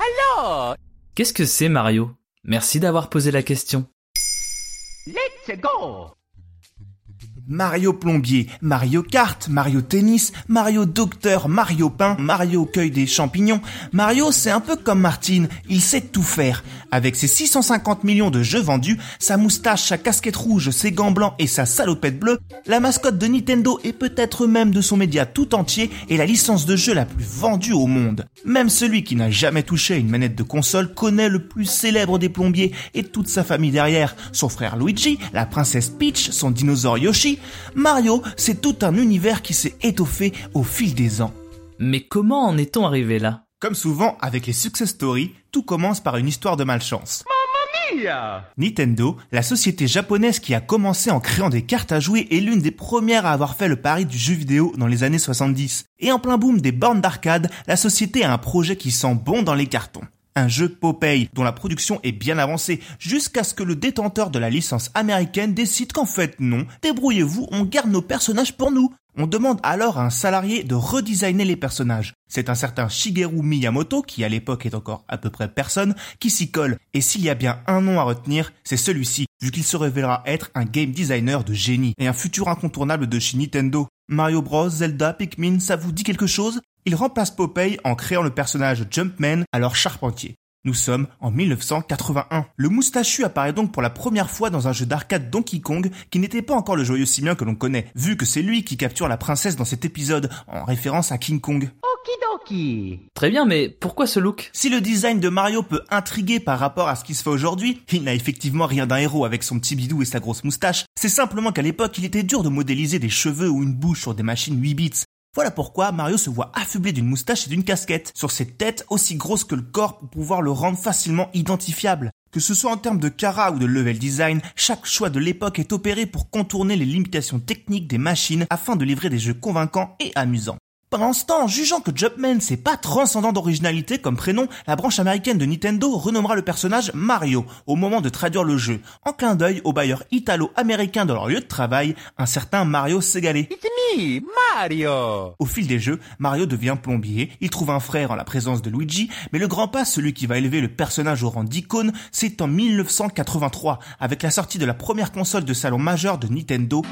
Alors, Qu'est-ce que c'est Mario? Merci d'avoir posé la question. let's go Mario Plombier, Mario Kart, Mario Tennis, Mario Docteur, Mario Pain, Mario Cueille des champignons. Mario, c'est un peu comme Martine, il sait tout faire. Avec ses 650 millions de jeux vendus, sa moustache, sa casquette rouge, ses gants blancs et sa salopette bleue, la mascotte de Nintendo et peut-être même de son média tout entier est la licence de jeu la plus vendue au monde. Même celui qui n'a jamais touché une manette de console connaît le plus célèbre des plombiers et toute sa famille derrière. Son frère Luigi, la princesse Peach, son dinosaure Yoshi. Mario, c'est tout un univers qui s'est étoffé au fil des ans. Mais comment en est-on arrivé là? Comme souvent avec les success stories, tout commence par une histoire de malchance. Mia Nintendo, la société japonaise qui a commencé en créant des cartes à jouer, est l'une des premières à avoir fait le pari du jeu vidéo dans les années 70. Et en plein boom des bornes d'arcade, la société a un projet qui sent bon dans les cartons. Un jeu Popeye dont la production est bien avancée jusqu'à ce que le détenteur de la licence américaine décide qu'en fait non, débrouillez-vous, on garde nos personnages pour nous. On demande alors à un salarié de redesigner les personnages. C'est un certain Shigeru Miyamoto, qui à l'époque est encore à peu près personne, qui s'y colle. Et s'il y a bien un nom à retenir, c'est celui-ci, vu qu'il se révélera être un game designer de génie et un futur incontournable de chez Nintendo. Mario Bros, Zelda, Pikmin, ça vous dit quelque chose? Il remplace Popeye en créant le personnage Jumpman, alors charpentier. Nous sommes en 1981. Le moustachu apparaît donc pour la première fois dans un jeu d'arcade Donkey Kong qui n'était pas encore le joyeux simien que l'on connaît, vu que c'est lui qui capture la princesse dans cet épisode, en référence à King Kong. Okidoki Très bien, mais pourquoi ce look? Si le design de Mario peut intriguer par rapport à ce qui se fait aujourd'hui, il n'a effectivement rien d'un héros avec son petit bidou et sa grosse moustache. C'est simplement qu'à l'époque, il était dur de modéliser des cheveux ou une bouche sur des machines 8 bits. Voilà pourquoi Mario se voit affublé d'une moustache et d'une casquette sur cette tête aussi grosse que le corps pour pouvoir le rendre facilement identifiable. Que ce soit en termes de cara ou de level design, chaque choix de l'époque est opéré pour contourner les limitations techniques des machines afin de livrer des jeux convaincants et amusants. Pendant ce temps, jugeant que Jumpman c'est pas transcendant d'originalité comme prénom, la branche américaine de Nintendo renommera le personnage Mario au moment de traduire le jeu, en clin d'œil au bailleur italo-américain de leur lieu de travail, un certain Mario Segale. It's me, Mario! Au fil des jeux, Mario devient plombier, il trouve un frère en la présence de Luigi, mais le grand pas, celui qui va élever le personnage au rang d'icône, c'est en 1983, avec la sortie de la première console de salon majeur de Nintendo,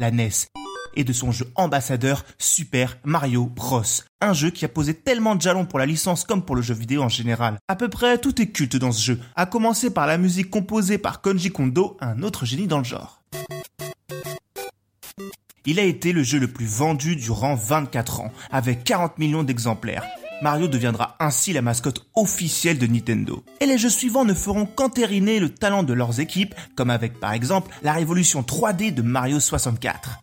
la NES, et de son jeu ambassadeur Super Mario Bros. Un jeu qui a posé tellement de jalons pour la licence comme pour le jeu vidéo en général. À peu près tout est culte dans ce jeu, à commencer par la musique composée par Konji Kondo, un autre génie dans le genre. Il a été le jeu le plus vendu durant 24 ans, avec 40 millions d'exemplaires. Mario deviendra ainsi la mascotte officielle de Nintendo. Et les jeux suivants ne feront qu'entériner le talent de leurs équipes, comme avec par exemple la révolution 3D de Mario 64.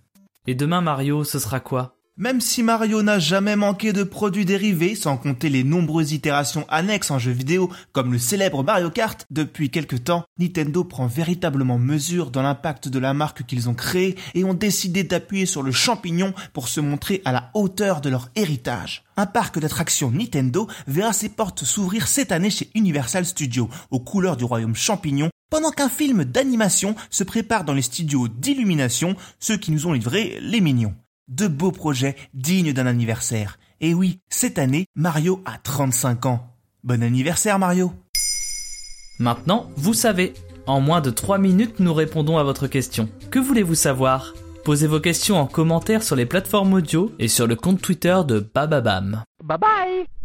Et demain Mario, ce sera quoi? Même si Mario n'a jamais manqué de produits dérivés, sans compter les nombreuses itérations annexes en jeux vidéo, comme le célèbre Mario Kart, depuis quelque temps, Nintendo prend véritablement mesure dans l'impact de la marque qu'ils ont créée et ont décidé d'appuyer sur le champignon pour se montrer à la hauteur de leur héritage. Un parc d'attractions Nintendo verra ses portes s'ouvrir cette année chez Universal Studios, aux couleurs du royaume champignon, pendant qu'un film d'animation se prépare dans les studios d'illumination, ceux qui nous ont livré les mignons. De beaux projets dignes d'un anniversaire. Et oui, cette année, Mario a 35 ans. Bon anniversaire Mario Maintenant, vous savez. En moins de 3 minutes, nous répondons à votre question. Que voulez-vous savoir? Posez vos questions en commentaire sur les plateformes audio et sur le compte Twitter de Bababam. Bye bye